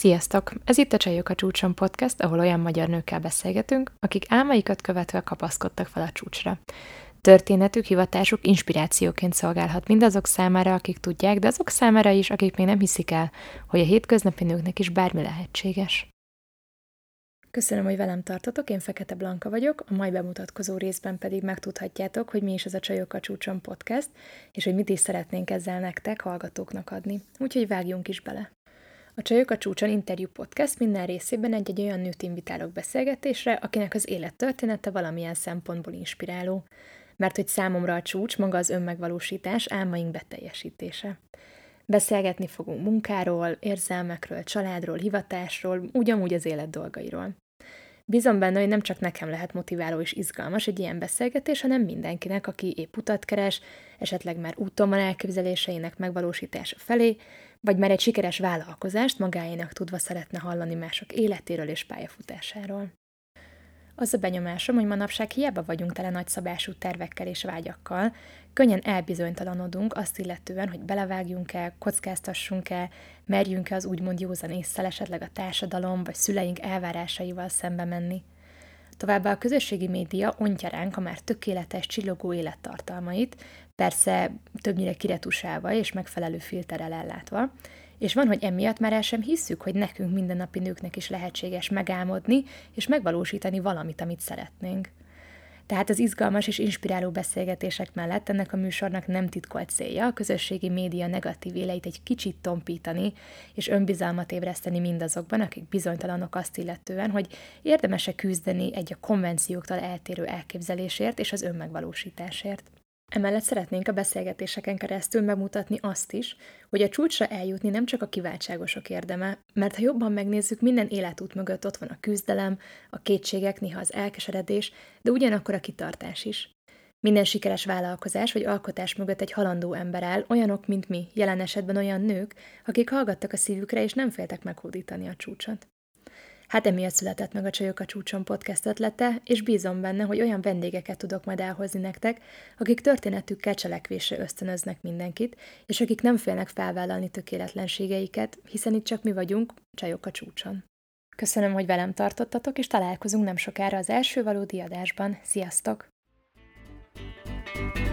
Sziasztok! Ez itt a Csajok a csúcson podcast, ahol olyan magyar nőkkel beszélgetünk, akik álmaikat követve kapaszkodtak fel a csúcsra. Történetük, hivatásuk inspirációként szolgálhat mindazok számára, akik tudják, de azok számára is, akik még nem hiszik el, hogy a hétköznapi nőknek is bármi lehetséges. Köszönöm, hogy velem tartotok, én Fekete Blanka vagyok, a mai bemutatkozó részben pedig megtudhatjátok, hogy mi is ez a Csajok a csúcson podcast, és hogy mit is szeretnénk ezzel nektek, hallgatóknak adni. Úgyhogy vágjunk is bele. A Csajok a csúcson interjú podcast minden részében egy-egy olyan nőt invitálok beszélgetésre, akinek az élettörténete valamilyen szempontból inspiráló. Mert hogy számomra a csúcs maga az önmegvalósítás, álmaink beteljesítése. Beszélgetni fogunk munkáról, érzelmekről, családról, hivatásról, ugyanúgy az élet dolgairól. Bízom benne, hogy nem csak nekem lehet motiváló és izgalmas egy ilyen beszélgetés, hanem mindenkinek, aki épp utat keres, esetleg már úton van elképzeléseinek megvalósítása felé, vagy már egy sikeres vállalkozást magáénak tudva szeretne hallani mások életéről és pályafutásáról. Az a benyomásom, hogy manapság hiába vagyunk tele nagyszabású tervekkel és vágyakkal, könnyen elbizonytalanodunk azt illetően, hogy belevágjunk-e, kockáztassunk-e, merjünk-e az úgymond józan észszel esetleg a társadalom vagy szüleink elvárásaival szembe menni. Továbbá a közösségi média ontja ránk a már tökéletes, csillogó élettartalmait, persze többnyire kiretusálva és megfelelő filterrel ellátva, és van, hogy emiatt már el sem hisszük, hogy nekünk mindennapi nőknek is lehetséges megálmodni és megvalósítani valamit, amit szeretnénk. Tehát az izgalmas és inspiráló beszélgetések mellett ennek a műsornak nem titkolt célja a közösségi média negatív éleit egy kicsit tompítani, és önbizalmat ébreszteni mindazokban, akik bizonytalanok azt illetően, hogy érdemese küzdeni egy a konvencióktól eltérő elképzelésért és az önmegvalósításért. Emellett szeretnénk a beszélgetéseken keresztül megmutatni azt is, hogy a csúcsra eljutni nem csak a kiváltságosok érdeme, mert ha jobban megnézzük, minden életút mögött ott van a küzdelem, a kétségek, néha az elkeseredés, de ugyanakkor a kitartás is. Minden sikeres vállalkozás vagy alkotás mögött egy halandó ember áll, olyanok, mint mi, jelen esetben olyan nők, akik hallgattak a szívükre és nem féltek meghódítani a csúcsot. Hát emiatt született meg a Csajok a csúcson podcast ötlete, és bízom benne, hogy olyan vendégeket tudok majd elhozni nektek, akik történetükkel cselekvésre ösztönöznek mindenkit, és akik nem félnek felvállalni tökéletlenségeiket, hiszen itt csak mi vagyunk, Csajok a csúcson. Köszönöm, hogy velem tartottatok, és találkozunk nem sokára az első valódi adásban. Sziasztok! thank you